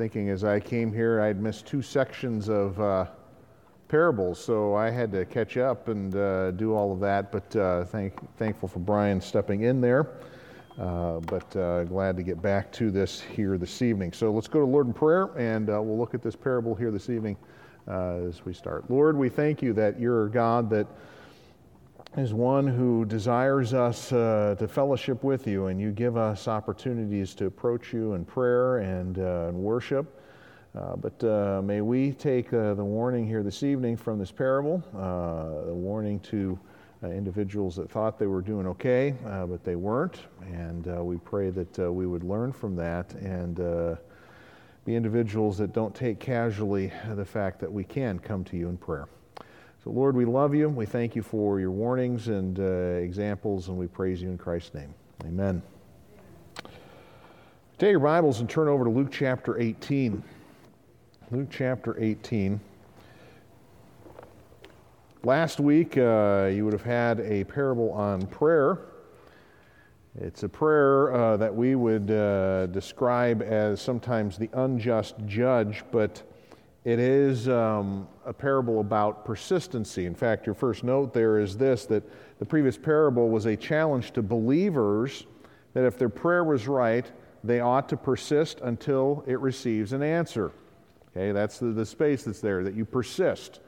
thinking as I came here, I'd missed two sections of uh, parables, so I had to catch up and uh, do all of that. But uh, thank, thankful for Brian stepping in there. Uh, but uh, glad to get back to this here this evening. So let's go to Lord in prayer, and uh, we'll look at this parable here this evening as we start. Lord, we thank you that you're a God that is one who desires us uh, to fellowship with you, and you give us opportunities to approach you in prayer and, uh, and worship. Uh, but uh, may we take uh, the warning here this evening from this parable, uh, the warning to individuals that thought they were doing okay, but they weren't. And we pray that we would learn from that and be individuals that don't take casually the fact that we can come to you in prayer. So, Lord, we love you. We thank you for your warnings and uh, examples, and we praise you in Christ's name. Amen. Take your Bibles and turn over to Luke chapter 18. Luke chapter 18. Last week, uh, you would have had a parable on prayer. It's a prayer uh, that we would uh, describe as sometimes the unjust judge, but it is um, a parable about persistency. In fact, your first note there is this that the previous parable was a challenge to believers that if their prayer was right, they ought to persist until it receives an answer. Okay, that's the, the space that's there, that you persist.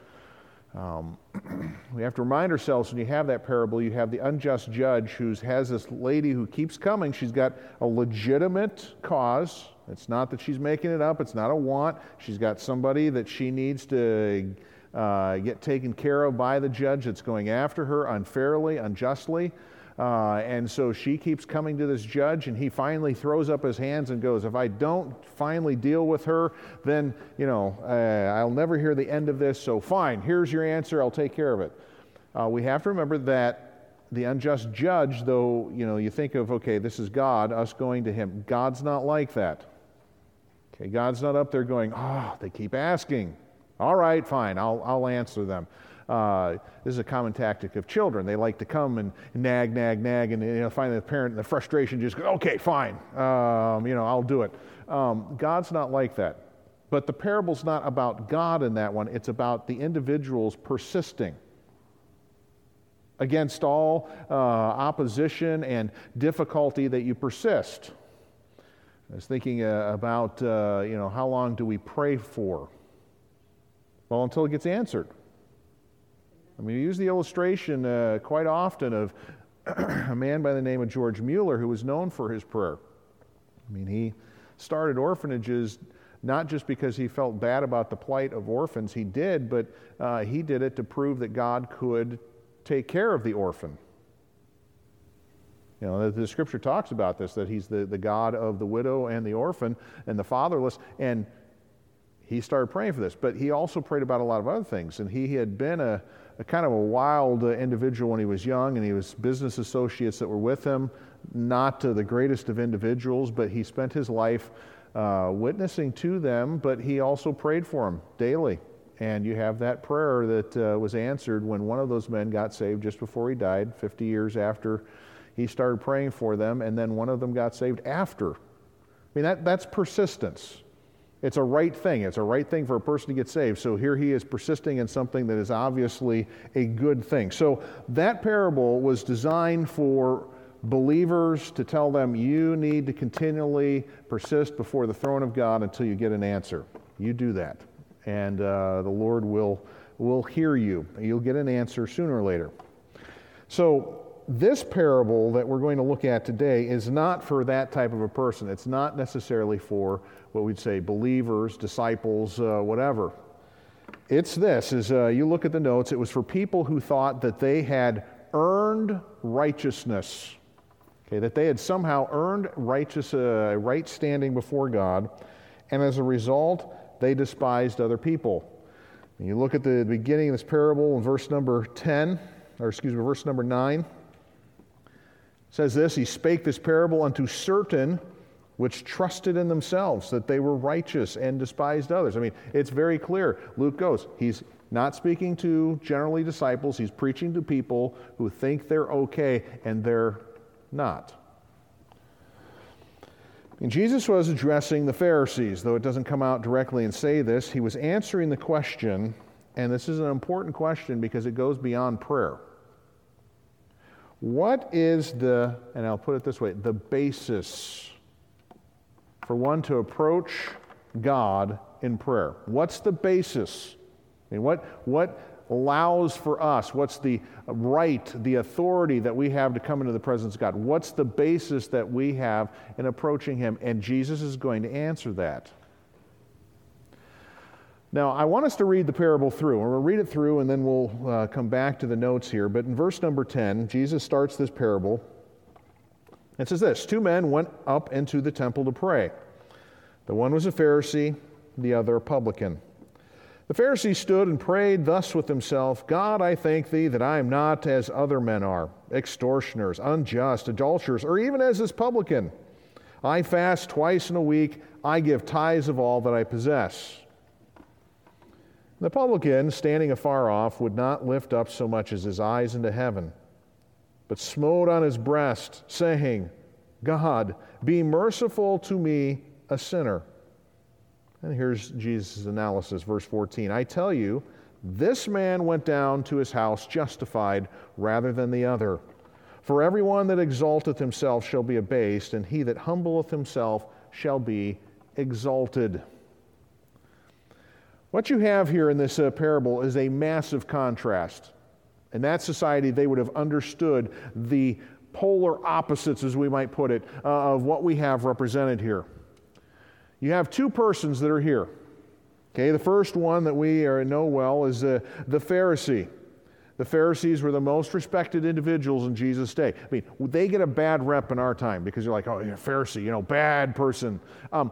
Um, we have to remind ourselves when you have that parable, you have the unjust judge who has this lady who keeps coming. She's got a legitimate cause. It's not that she's making it up, it's not a want. She's got somebody that she needs to uh, get taken care of by the judge that's going after her unfairly, unjustly. Uh, and so she keeps coming to this judge, and he finally throws up his hands and goes, If I don't finally deal with her, then, you know, uh, I'll never hear the end of this. So fine, here's your answer, I'll take care of it. Uh, we have to remember that the unjust judge, though, you know, you think of, okay, this is God, us going to him. God's not like that. Okay, God's not up there going, oh, they keep asking. All right, fine, I'll, I'll answer them. Uh, this is a common tactic of children. They like to come and nag, nag, nag, and you know, finally the parent, the frustration just goes, okay, fine, um, you know, I'll do it. Um, God's not like that. But the parable's not about God in that one, it's about the individuals persisting against all uh, opposition and difficulty that you persist. I was thinking uh, about, uh, you know, how long do we pray for? Well, until it gets answered. I mean, we use the illustration uh, quite often of a man by the name of George Mueller who was known for his prayer. I mean, he started orphanages not just because he felt bad about the plight of orphans, he did, but uh, he did it to prove that God could take care of the orphan. You know, the, the, scripture talks about this that he's the, the God of the widow and the orphan and the fatherless. And he started praying for this. But he also prayed about a lot of other things. And he had been a, a kind of a wild uh, individual when he was young, and he was business associates that were with him, not uh, the greatest of individuals, but he spent his life uh, witnessing to them, but he also prayed for them daily. And you have that prayer that uh, was answered when one of those men got saved just before he died, 50 years after he started praying for them, and then one of them got saved after. I mean, that, that's persistence. It's a right thing. It's a right thing for a person to get saved. So here he is persisting in something that is obviously a good thing. So that parable was designed for believers to tell them you need to continually persist before the throne of God until you get an answer. You do that, and uh, the Lord will, will hear you. You'll get an answer sooner or later. So this parable that we're going to look at today is not for that type of a person. It's not necessarily for what we'd say believers, disciples, uh, whatever. It's this: is uh, you look at the notes. It was for people who thought that they had earned righteousness. Okay, that they had somehow earned righteous, uh, right standing before God, and as a result, they despised other people. And you look at the beginning of this parable in verse number 10, or excuse me, verse number 9 says this He spake this parable unto certain which trusted in themselves that they were righteous and despised others. I mean, it's very clear. Luke goes, He's not speaking to generally disciples, he's preaching to people who think they're okay and they're not. And Jesus was addressing the Pharisees, though it doesn't come out directly and say this. He was answering the question, and this is an important question because it goes beyond prayer. What is the, and I'll put it this way, the basis for one to approach God in prayer? What's the basis? I mean, what, what allows for us? What's the right, the authority that we have to come into the presence of God? What's the basis that we have in approaching Him? And Jesus is going to answer that. Now, I want us to read the parable through. And we'll read it through and then we'll uh, come back to the notes here. But in verse number 10, Jesus starts this parable. It says this Two men went up into the temple to pray. The one was a Pharisee, the other a publican. The Pharisee stood and prayed thus with himself God, I thank thee that I am not as other men are, extortioners, unjust, adulterers, or even as this publican. I fast twice in a week, I give tithes of all that I possess. The publican, standing afar off, would not lift up so much as his eyes into heaven, but smote on his breast, saying, God, be merciful to me, a sinner. And here's Jesus' analysis, verse 14. I tell you, this man went down to his house justified rather than the other. For everyone that exalteth himself shall be abased, and he that humbleth himself shall be exalted. What you have here in this uh, parable is a massive contrast. In that society, they would have understood the polar opposites, as we might put it, uh, of what we have represented here you have two persons that are here. Okay, the first one that we are, know well is uh, the Pharisee. The Pharisees were the most respected individuals in Jesus' day. I mean, they get a bad rep in our time because you're like, oh, you're a Pharisee, you know, bad person. Um,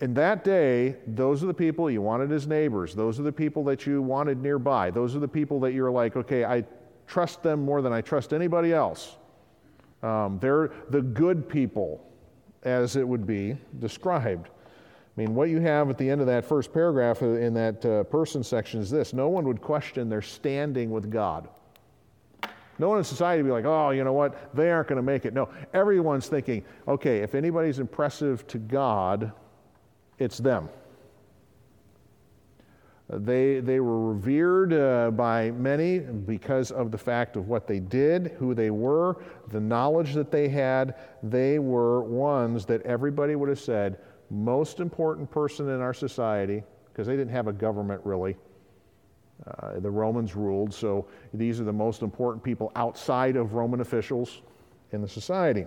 in that day, those are the people you wanted as neighbors. Those are the people that you wanted nearby. Those are the people that you're like, okay, I trust them more than I trust anybody else. Um, they're the good people, as it would be described. I mean, what you have at the end of that first paragraph in that uh, person section is this no one would question their standing with God. No one in society would be like, oh, you know what? They aren't going to make it. No, everyone's thinking, okay, if anybody's impressive to God, it's them. They, they were revered uh, by many because of the fact of what they did, who they were, the knowledge that they had. They were ones that everybody would have said, most important person in our society, because they didn't have a government really. Uh, the Romans ruled, so these are the most important people outside of Roman officials in the society.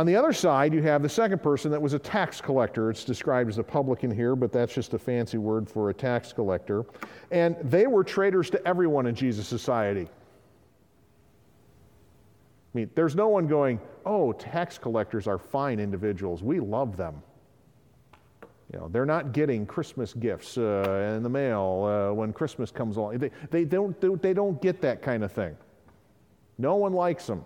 On the other side, you have the second person that was a tax collector. It's described as a publican here, but that's just a fancy word for a tax collector. And they were traitors to everyone in Jesus' society. I mean, there's no one going, oh, tax collectors are fine individuals. We love them. You know, they're not getting Christmas gifts uh, in the mail uh, when Christmas comes along. They, they, don't, they don't get that kind of thing. No one likes them.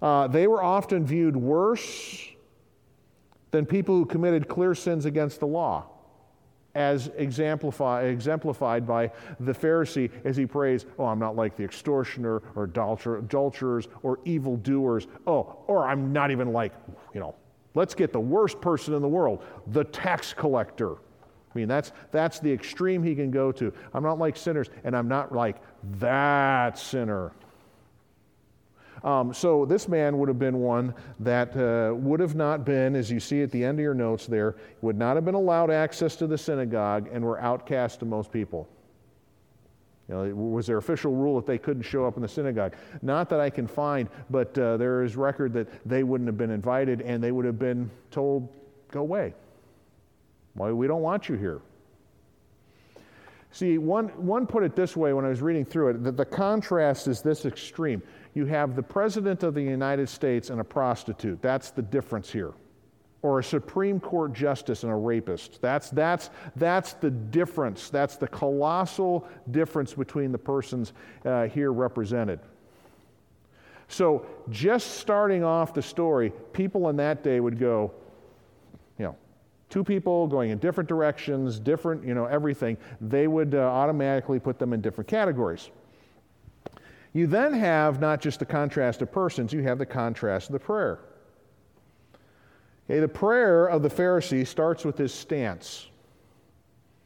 Uh, they were often viewed worse than people who committed clear sins against the law as exemplified, exemplified by the Pharisee as he prays, Oh, I'm not like the extortioner or adulterers or evildoers. Oh, or I'm not even like, you know, let's get the worst person in the world, the tax collector. I mean, that's, that's the extreme he can go to. I'm not like sinners, and I'm not like that sinner. Um, so this man would have been one that uh, would have not been, as you see at the end of your notes there, would not have been allowed access to the synagogue and were outcast to most people. You know, was their official rule that they couldn't show up in the synagogue? Not that I can find, but uh, there is record that they wouldn't have been invited and they would have been told, go away. Why, we don't want you here. See, one, one put it this way when I was reading through it that the contrast is this extreme you have the President of the United States and a prostitute. That's the difference here. Or a Supreme Court justice and a rapist. That's, that's, that's the difference. That's the colossal difference between the persons uh, here represented. So, just starting off the story, people in that day would go, you know, two people going in different directions, different, you know, everything. They would uh, automatically put them in different categories. You then have not just the contrast of persons, you have the contrast of the prayer. Okay, the prayer of the Pharisee starts with his stance.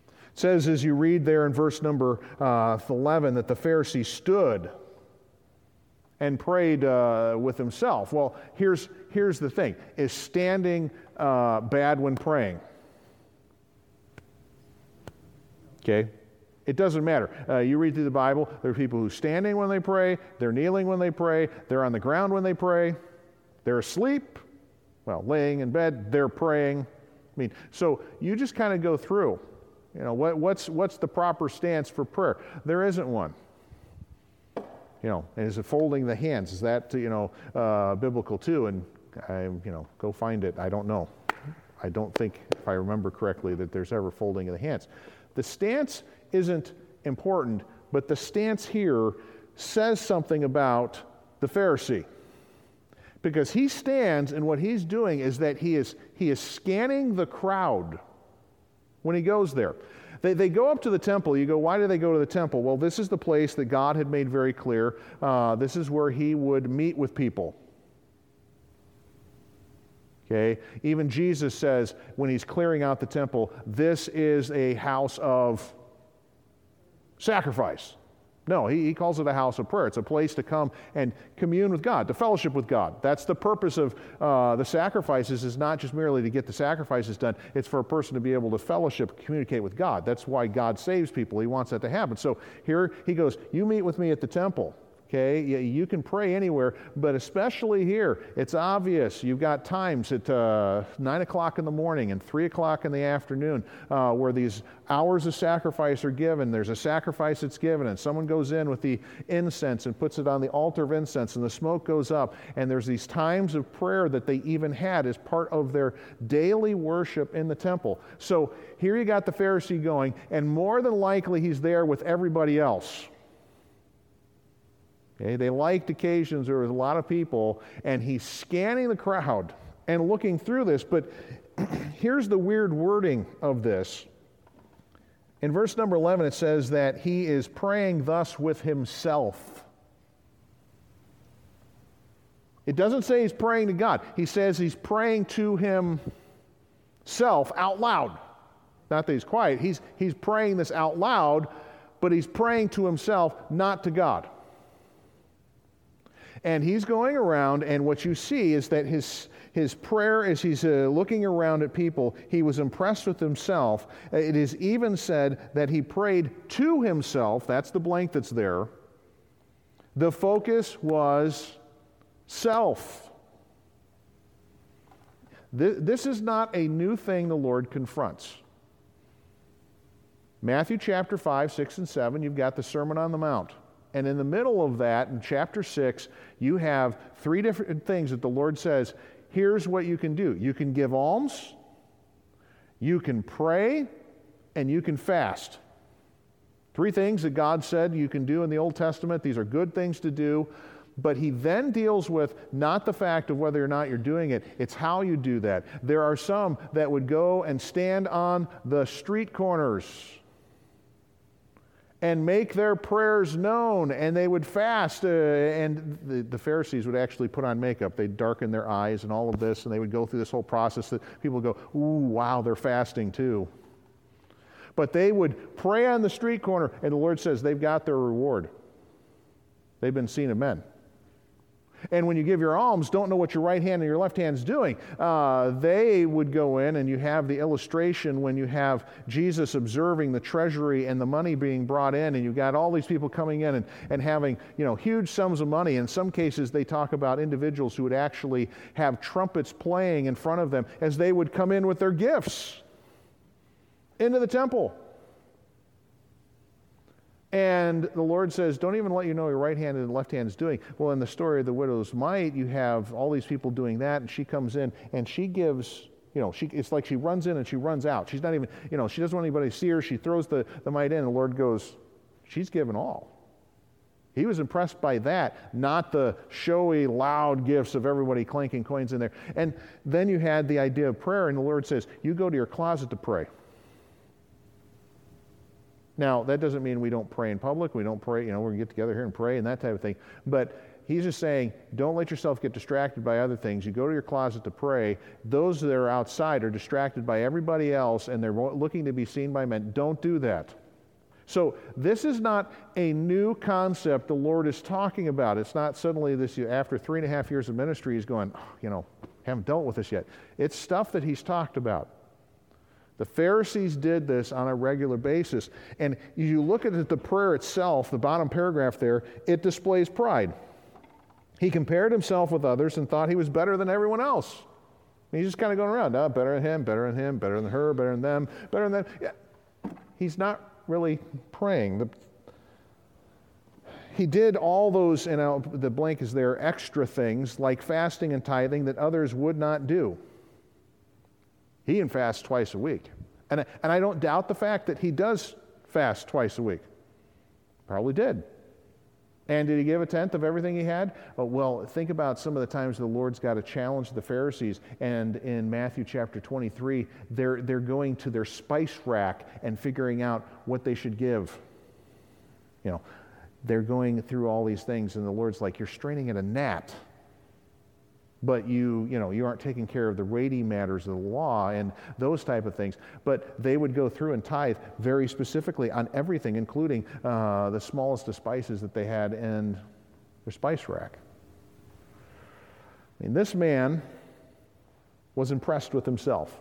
It says, as you read there in verse number uh, 11, that the Pharisee stood and prayed uh, with himself. Well, here's, here's the thing is standing uh, bad when praying? Okay? It doesn't matter. Uh, you read through the Bible, there are people who are standing when they pray, they're kneeling when they pray, they're on the ground when they pray, they're asleep, well, laying in bed, they're praying. I mean, so you just kind of go through. You know, what, what's, what's the proper stance for prayer? There isn't one. You know, and is it folding the hands? Is that, you know, uh, biblical too? And I, you know, go find it. I don't know. I don't think, if I remember correctly, that there's ever folding of the hands. The stance isn't important, but the stance here says something about the Pharisee. Because he stands and what he's doing is that he is, he is scanning the crowd when he goes there. They, they go up to the temple. You go, why do they go to the temple? Well, this is the place that God had made very clear. Uh, this is where he would meet with people. Okay? Even Jesus says when he's clearing out the temple, this is a house of sacrifice. No, he, he calls it a house of prayer. It's a place to come and commune with God, to fellowship with God. That's the purpose of uh, the sacrifices, is not just merely to get the sacrifices done, it's for a person to be able to fellowship, communicate with God. That's why God saves people. He wants that to happen. So here he goes, You meet with me at the temple. Okay, you can pray anywhere, but especially here, it's obvious. You've got times at uh, 9 o'clock in the morning and 3 o'clock in the afternoon uh, where these hours of sacrifice are given. There's a sacrifice that's given, and someone goes in with the incense and puts it on the altar of incense, and the smoke goes up. And there's these times of prayer that they even had as part of their daily worship in the temple. So here you got the Pharisee going, and more than likely he's there with everybody else. Okay, they liked occasions there was a lot of people, and he's scanning the crowd and looking through this. But here's the weird wording of this. In verse number 11, it says that he is praying thus with himself. It doesn't say he's praying to God. He says he's praying to himself out loud. Not that he's quiet, he's, he's praying this out loud, but he's praying to himself, not to God. And he's going around, and what you see is that his, his prayer, as he's uh, looking around at people, he was impressed with himself. It is even said that he prayed to himself. That's the blank that's there. The focus was self. This is not a new thing the Lord confronts. Matthew chapter 5, 6, and 7, you've got the Sermon on the Mount. And in the middle of that, in chapter 6, you have three different things that the Lord says here's what you can do you can give alms, you can pray, and you can fast. Three things that God said you can do in the Old Testament. These are good things to do. But he then deals with not the fact of whether or not you're doing it, it's how you do that. There are some that would go and stand on the street corners and make their prayers known, and they would fast. Uh, and the, the, Pharisees would actually put on makeup. They'd darken their eyes and all of this, and they would go through this whole process that people would go, Ooh, wow, they're fasting too. But they would pray on the street corner, and the Lord says they've got their reward. They've been seen of men. And when you give your alms, don't know what your right hand and your left hand's doing. Uh, they would go in, and you have the illustration when you have Jesus observing the treasury and the money being brought in, and you've got all these people coming in and, and having you know huge sums of money. In some cases, they talk about individuals who would actually have trumpets playing in front of them as they would come in with their gifts into the temple. And the Lord says, Don't even let you know your right hand and left hand is doing. Well, in the story of the widow's mite, you have all these people doing that, and she comes in and she gives, you know, she, it's like she runs in and she runs out. She's not even, you know, she doesn't want anybody to see her. She throws the, the mite in, and the Lord goes, She's given all. He was impressed by that, not the showy, loud gifts of everybody clanking coins in there. And then you had the idea of prayer, and the Lord says, You go to your closet to pray. Now, that doesn't mean we don't pray in public. We don't pray, you know, we're going to get together here and pray and that type of thing. But he's just saying, don't let yourself get distracted by other things. You go to your closet to pray. Those that are outside are distracted by everybody else and they're looking to be seen by men. Don't do that. So, this is not a new concept the Lord is talking about. It's not suddenly this, after three and a half years of ministry, he's going, oh, you know, haven't dealt with this yet. It's stuff that he's talked about. The Pharisees did this on a regular basis. And you look at the prayer itself, the bottom paragraph there, it displays pride. He compared himself with others and thought he was better than everyone else. And he's just kind of going around, oh, better than him, better than him, better than her, better than them, better than them. Yeah. He's not really praying. The, he did all those, and the blank is there, extra things like fasting and tithing that others would not do. He even fasts twice a week. And, and I don't doubt the fact that he does fast twice a week. Probably did. And did he give a tenth of everything he had? Oh, well, think about some of the times the Lord's got to challenge the Pharisees. And in Matthew chapter 23, they're, they're going to their spice rack and figuring out what they should give. You know, they're going through all these things, and the Lord's like, You're straining at a gnat but you, you know, you aren't taking care of the weighty matters of the law and those type of things. But they would go through and tithe very specifically on everything, including uh, the smallest of spices that they had in their spice rack. I mean, this man was impressed with himself.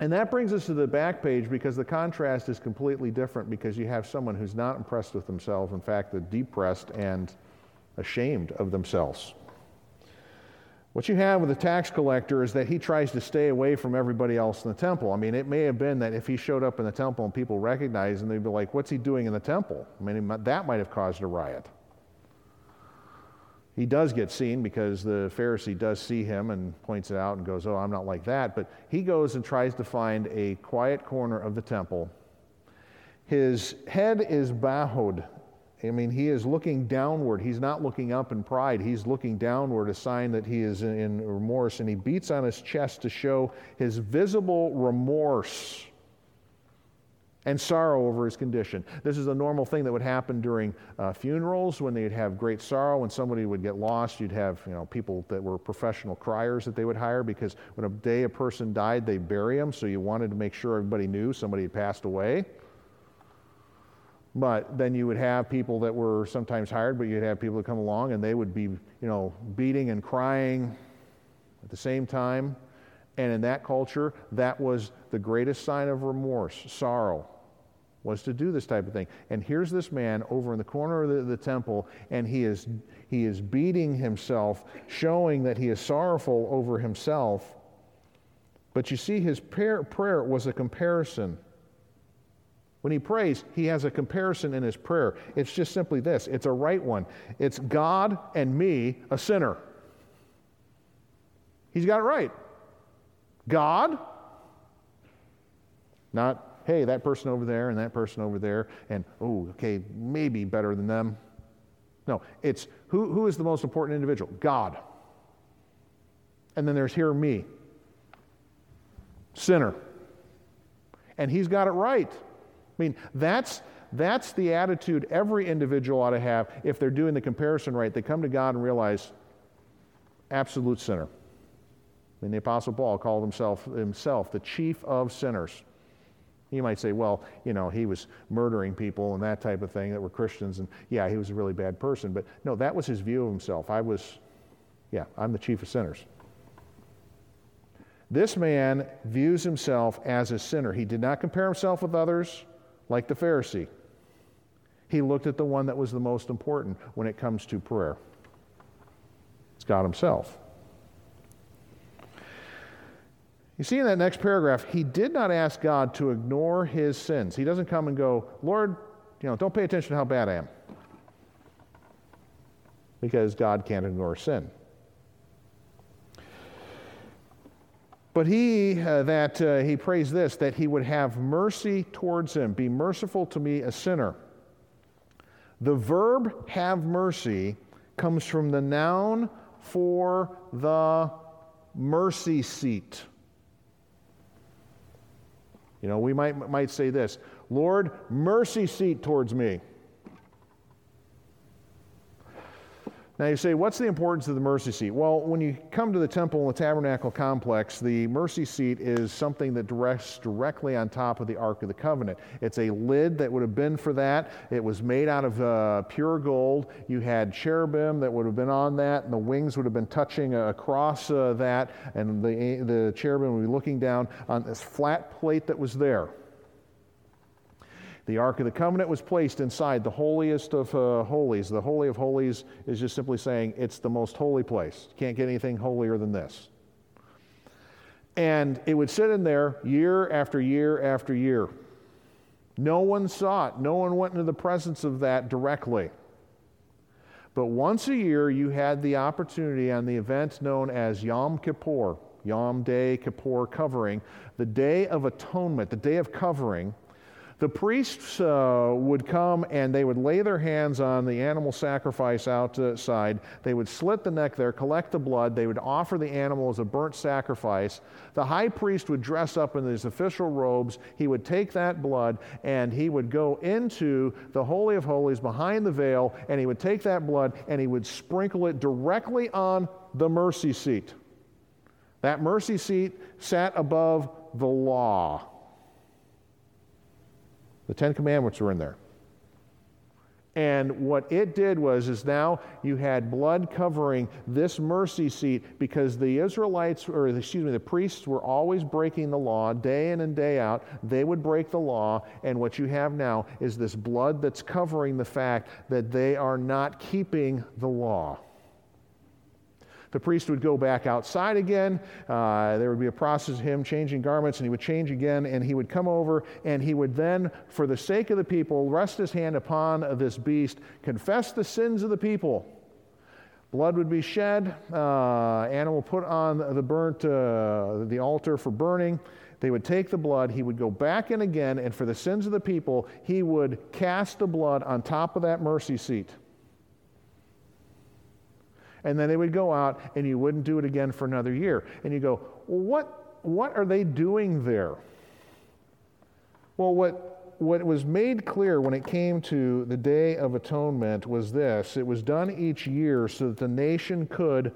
And that brings us to the back page because the contrast is completely different because you have someone who's not impressed with themselves, in fact, the depressed and ashamed of themselves. What you have with the tax collector is that he tries to stay away from everybody else in the temple. I mean, it may have been that if he showed up in the temple and people recognized him, they'd be like, What's he doing in the temple? I mean, that might have caused a riot. He does get seen because the Pharisee does see him and points it out and goes, Oh, I'm not like that. But he goes and tries to find a quiet corner of the temple. His head is bowed I mean, he is looking downward. He's not looking up in pride. He's looking downward, a sign that he is in remorse. And he beats on his chest to show his visible remorse and sorrow over his condition. This is a normal thing that would happen during uh, funerals when they'd have great sorrow. When somebody would get lost, you'd have you know, people that were professional criers that they would hire because when a day a person died, they bury them. So you wanted to make sure everybody knew somebody had passed away. But then you would have people that were sometimes hired, but you'd have people that come along and they would be, you know, beating and crying at the same time. And in that culture, that was the greatest sign of remorse, sorrow, was to do this type of thing. And here's this man over in the corner of the, the temple, and he is, he is beating himself, showing that he is sorrowful over himself. But you see, his prayer, prayer was a comparison when he prays, he has a comparison in his prayer. It's just simply this it's a right one. It's God and me, a sinner. He's got it right. God, not, hey, that person over there and that person over there, and, oh, okay, maybe better than them. No, it's who, who is the most important individual? God. And then there's here me, sinner. And he's got it right. I mean, that's, that's the attitude every individual ought to have if they're doing the comparison right. They come to God and realize, absolute sinner. I mean, the Apostle Paul called himself, himself the chief of sinners. You might say, well, you know, he was murdering people and that type of thing that were Christians, and yeah, he was a really bad person. But no, that was his view of himself. I was, yeah, I'm the chief of sinners. This man views himself as a sinner. He did not compare himself with others like the Pharisee. He looked at the one that was the most important when it comes to prayer. It's God Himself. You see in that next paragraph, he did not ask God to ignore his sins. He doesn't come and go, Lord, you know, don't pay attention to how bad I am. Because God can't ignore sin. But he, uh, that uh, he prays this, that he would have mercy towards him, be merciful to me, a sinner. The verb have mercy comes from the noun for the mercy seat. You know, we might, might say this Lord, mercy seat towards me. Now you say, what's the importance of the mercy seat? Well, when you come to the temple and the tabernacle complex, the mercy seat is something that rests directly on top of the Ark of the Covenant. It's a lid that would have been for that. It was made out of uh, pure gold. You had cherubim that would have been on that, and the wings would have been touching uh, across uh, that, and the, the cherubim would be looking down on this flat plate that was there. The Ark of the Covenant was placed inside the holiest of uh, holies. The Holy of Holies is just simply saying it's the most holy place. Can't get anything holier than this. And it would sit in there year after year after year. No one saw it, no one went into the presence of that directly. But once a year, you had the opportunity on the event known as Yom Kippur, Yom Day Kippur covering, the Day of Atonement, the Day of Covering the priests uh, would come and they would lay their hands on the animal sacrifice outside. They would slit the neck there, collect the blood. They would offer the animal as a burnt sacrifice. The high priest would dress up in his official robes. He would take that blood and he would go into the Holy of Holies behind the veil and he would take that blood and he would sprinkle it directly on the mercy seat. That mercy seat sat above the law. The Ten Commandments were in there. And what it did was is now you had blood covering this mercy seat because the Israelites, or excuse me, the priests were always breaking the law day in and day out. They would break the law, and what you have now is this blood that's covering the fact that they are not keeping the law. The priest would go back outside again. Uh, there would be a process of him changing garments, and he would change again, and he would come over, and he would then, for the sake of the people, rest his hand upon this beast, confess the sins of the people. Blood would be shed, uh, animal put on the burnt, uh, the altar for burning. They would take the blood, he would go back in again, and for the sins of the people, he would cast the blood on top of that mercy seat and then they would go out and you wouldn't do it again for another year. And you go, well, what, what are they doing there? Well, what, what was made clear when it came to the Day of Atonement was this it was done each year so that the nation could,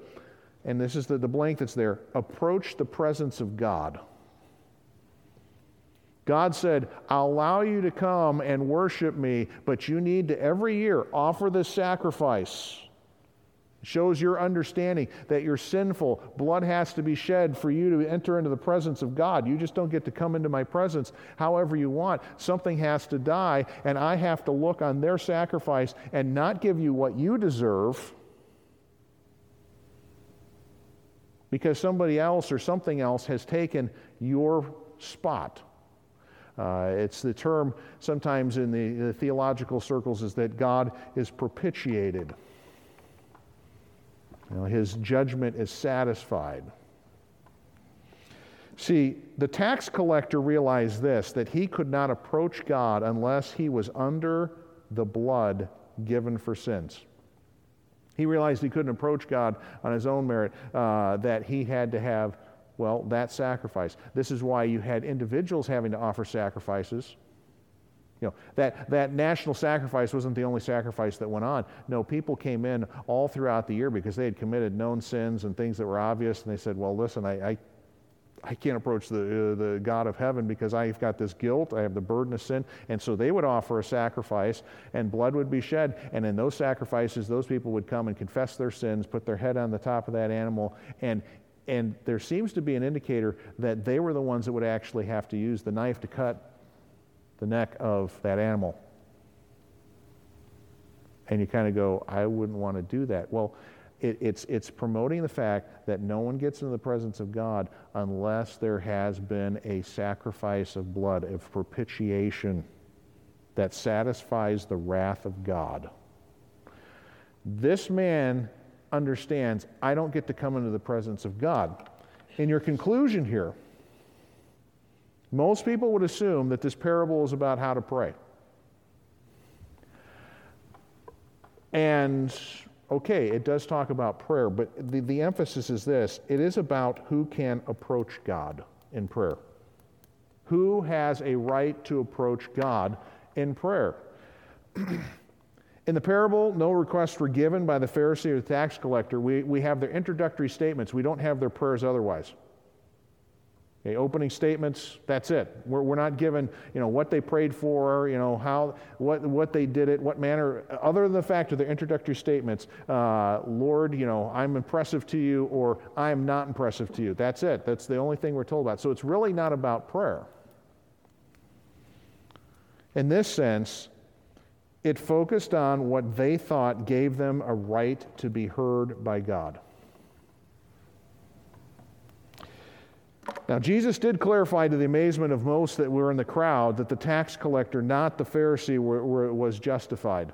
and this is the, the blank that's there, approach the presence of God. God said, I'll allow you to come and worship me, but you need to every year offer this sacrifice shows your understanding that you're sinful. Blood has to be shed for you to enter into the presence of God. You just don't get to come into my presence however you want. Something has to die, and I have to look on their sacrifice and not give you what you deserve because somebody else or something else has taken your spot. Uh, it's the term sometimes in the, the theological circles is that God is propitiated. Know, his judgment is satisfied. See, the tax collector realized this that he could not approach God unless he was under the blood given for sins. He realized he couldn't approach God on his own merit, uh, that he had to have, well, that sacrifice. This is why you had individuals having to offer sacrifices you know, that, that national sacrifice wasn't the only sacrifice that went on. No, people came in all throughout the year because they had committed known sins and things that were obvious, and they said, Well, listen, I, I, I can't approach the, uh, the God of heaven because I've got this guilt, I have the burden of sin. And so they would offer a sacrifice, and blood would be shed. And in those sacrifices, those people would come and confess their sins, put their head on the top of that animal, and and there seems to be an indicator that they were the ones that would actually have to use the knife to cut the neck of that animal. And you kind of go, I wouldn't want to do that. Well, it, it's, it's promoting the fact that no one gets into the presence of God unless there has been a sacrifice of blood, of propitiation that satisfies the wrath of God. This man understands, I don't get to come into the presence of God. In your conclusion here, most people would assume that this parable is about how to pray. And okay, it does talk about prayer, but the, the emphasis is this it is about who can approach God in prayer. Who has a right to approach God in prayer? In the parable, no requests were given by the Pharisee or the tax collector. We, we have their introductory statements, we don't have their prayers otherwise. Okay, opening statements, that's it. We're, we're not given, you know, what they prayed for, you know, how, what, what they did it, what manner, other than the fact of their introductory statements, uh, Lord, you know, I'm impressive to you or I am not impressive to you. That's it. That's the only thing we're told about. So it's really not about prayer. In this sense, it focused on what they thought gave them a right to be heard by God. Now, Jesus did clarify to the amazement of most that were in the crowd that the tax collector, not the Pharisee, were, were, was justified.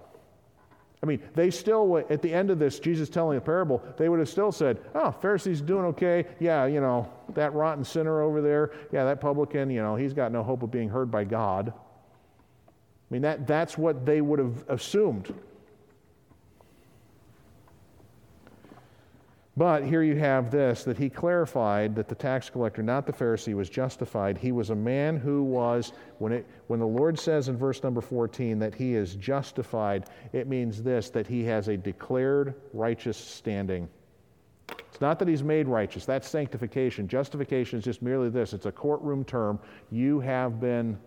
I mean, they still, at the end of this, Jesus telling the parable, they would have still said, Oh, Pharisee's doing okay. Yeah, you know, that rotten sinner over there, yeah, that publican, you know, he's got no hope of being heard by God. I mean, that, that's what they would have assumed. But here you have this that he clarified that the tax collector, not the Pharisee, was justified. He was a man who was, when, it, when the Lord says in verse number 14 that he is justified, it means this that he has a declared righteous standing. It's not that he's made righteous, that's sanctification. Justification is just merely this it's a courtroom term. You have been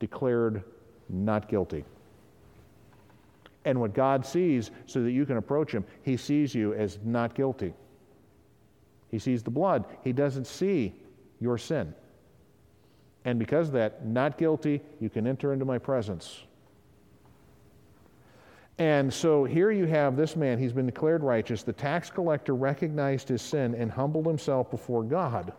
declared not guilty and what God sees so that you can approach Him. He sees you as not guilty. He sees the blood, He doesn't see your sin. And because of that, not guilty, you can enter into my presence. And so here you have this man, he's been declared righteous. The tax collector recognized his sin and humbled himself before God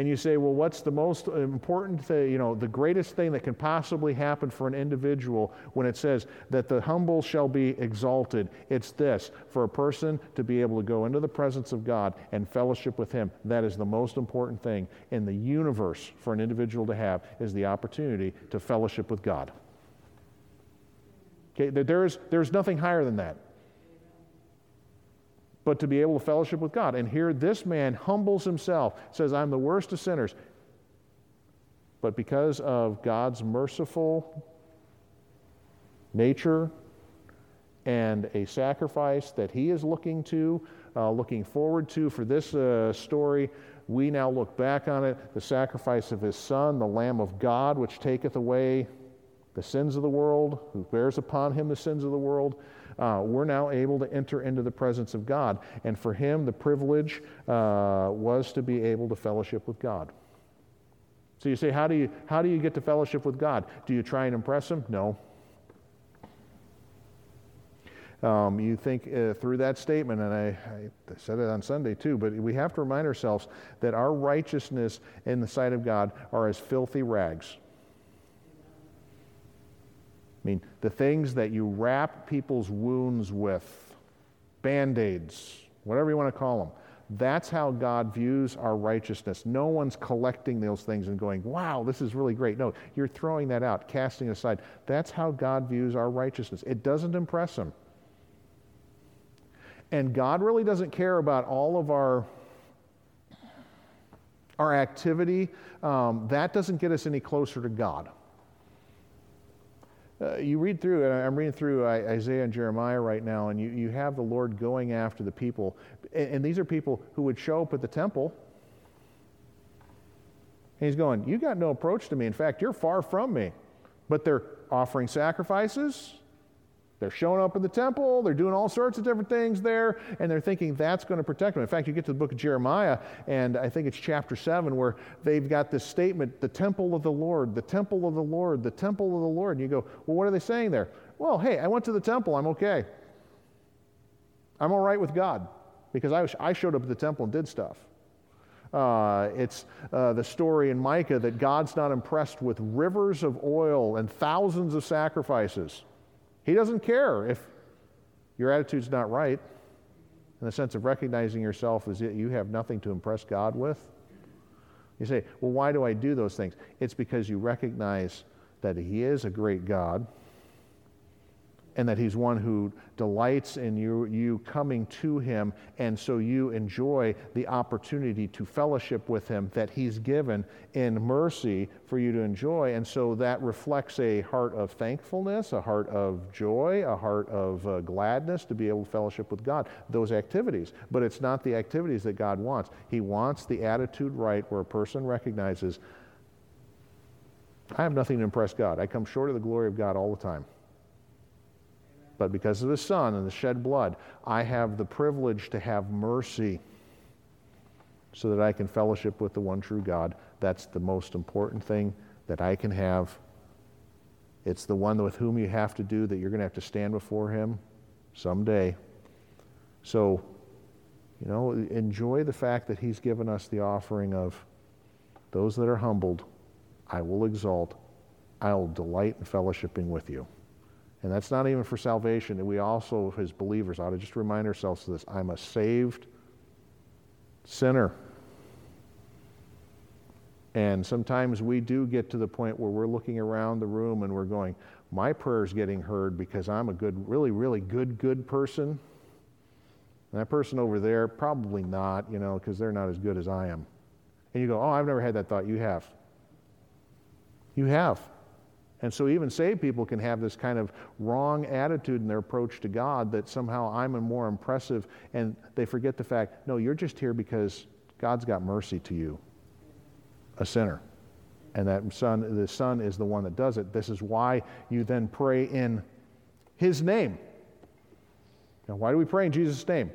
and you say, well, what's the most important thing, you know, the greatest thing that can possibly happen for an individual when it says that the humble shall be exalted? It's this for a person to be able to go into the presence of God and fellowship with Him. That is the most important thing in the universe for an individual to have is the opportunity to fellowship with God. Okay, there's, there's nothing higher than that but to be able to fellowship with God. And here, this man humbles himself, says, I'm the worst of sinners. But because of God's merciful nature and a sacrifice that he is looking to, uh, looking forward to for this uh, story, we now look back on it the sacrifice of his son, the Lamb of God, which taketh away the sins of the world, who bears upon him the sins of the world uh, we're now able to enter into the presence of God. And for him, the privilege uh, was to be able to fellowship with God. So you say, how do you, how do you get to fellowship with God? Do you try and impress him? No. Um, you think uh, through that statement, and I, I, said it on Sunday too, but we have to remind ourselves that our righteousness in the sight of God are as filthy rags. I mean, the things that you wrap people's wounds with, band aids, whatever you want to call them. That's how God views our righteousness. No one's collecting those things and going, wow, this is really great. No, you're throwing that out, casting aside. That's how God views our righteousness. It doesn't impress Him. And God really doesn't care about all of our, our activity. Um, that doesn't get us any closer to God. Uh, you read through, and I'm reading through Isaiah and Jeremiah right now, and you, you have the Lord going after the people. And, and these are people who would show up at the temple. And he's going, You got no approach to me. In fact, you're far from me. But they're offering sacrifices, they're showing up in the temple, they're doing all sorts of different things there, and they're thinking that's going to protect them. In fact, you get to the book of Jeremiah, and I think it's chapter 7, where they've got this statement the temple of the Lord, the temple of the Lord, the temple of the Lord. And you go, well, what are they saying there? Well, hey, I went to the temple, I'm okay. I'm all right with God because I, was, I showed up at the temple and did stuff. Uh, it's uh, the story in Micah that God's not impressed with rivers of oil and thousands of sacrifices. He doesn't care if your attitude's not right in the sense of recognizing yourself as you have nothing to impress God with. You say, well, why do I do those things? It's because you recognize that He is a great God, and that he's one who delights in you, you coming to him, and so you enjoy the opportunity to fellowship with him that he's given in mercy for you to enjoy. And so that reflects a heart of thankfulness, a heart of joy, a heart of uh, gladness to be able to fellowship with God, those activities. But it's not the activities that God wants. He wants the attitude right where a person recognizes, I have nothing to impress God. I come short of the glory of God all the time. But because of the Son and the shed blood, I have the privilege to have mercy so that I can fellowship with the one true God. That's the most important thing that I can have. It's the one with whom you have to do that you're going to have to stand before Him someday. So, you know, enjoy the fact that He's given us the offering of those that are humbled, I will exalt, I will delight in fellowshipping with you. And that's not even for salvation. And we also, as believers, ought to just remind ourselves of this I'm a saved sinner. And sometimes we do get to the point where we're looking around the room and we're going, my prayer is getting heard because I'm a good, really, really good, good person. And that person over there, probably not, you know, because they're not as good as I am. And you go, oh, I've never had that thought. You have. You have. And so even saved people can have this kind of wrong attitude in their approach to God that somehow I'm more impressive and they forget the fact, no, you're just here because God's got mercy to you, a sinner. And that son, the son is the one that does it. This is why you then pray in his name. Now, why do we pray in Jesus' name?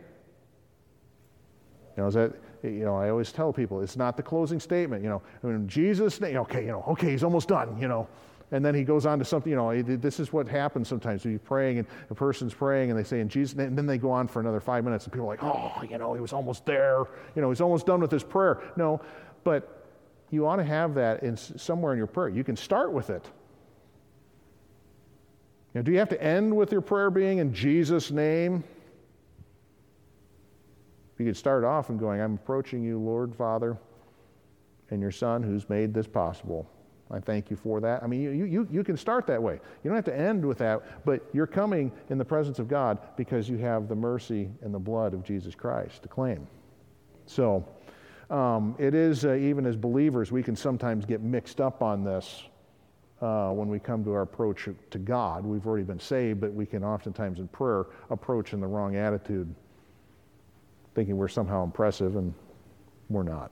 You know, is that, you know, I always tell people it's not the closing statement. You know, in Jesus' name, okay, you know, okay, he's almost done, you know. And then he goes on to something, you know, this is what happens sometimes. You're praying and a person's praying and they say in Jesus' and then they go on for another five minutes and people are like, oh, you know, he was almost there. You know, he's almost done with his prayer. No, but you ought to have that in somewhere in your prayer. You can start with it. Do you have to end with your prayer being in Jesus' name? You could start off and going, I'm approaching you, Lord, Father, and your Son who's made this possible. I thank you for that. I mean, you, you, you can start that way. You don't have to end with that, but you're coming in the presence of God because you have the mercy and the blood of Jesus Christ to claim. So, um, it is, uh, even as believers, we can sometimes get mixed up on this uh, when we come to our approach to God. We've already been saved, but we can oftentimes in prayer approach in the wrong attitude, thinking we're somehow impressive, and we're not.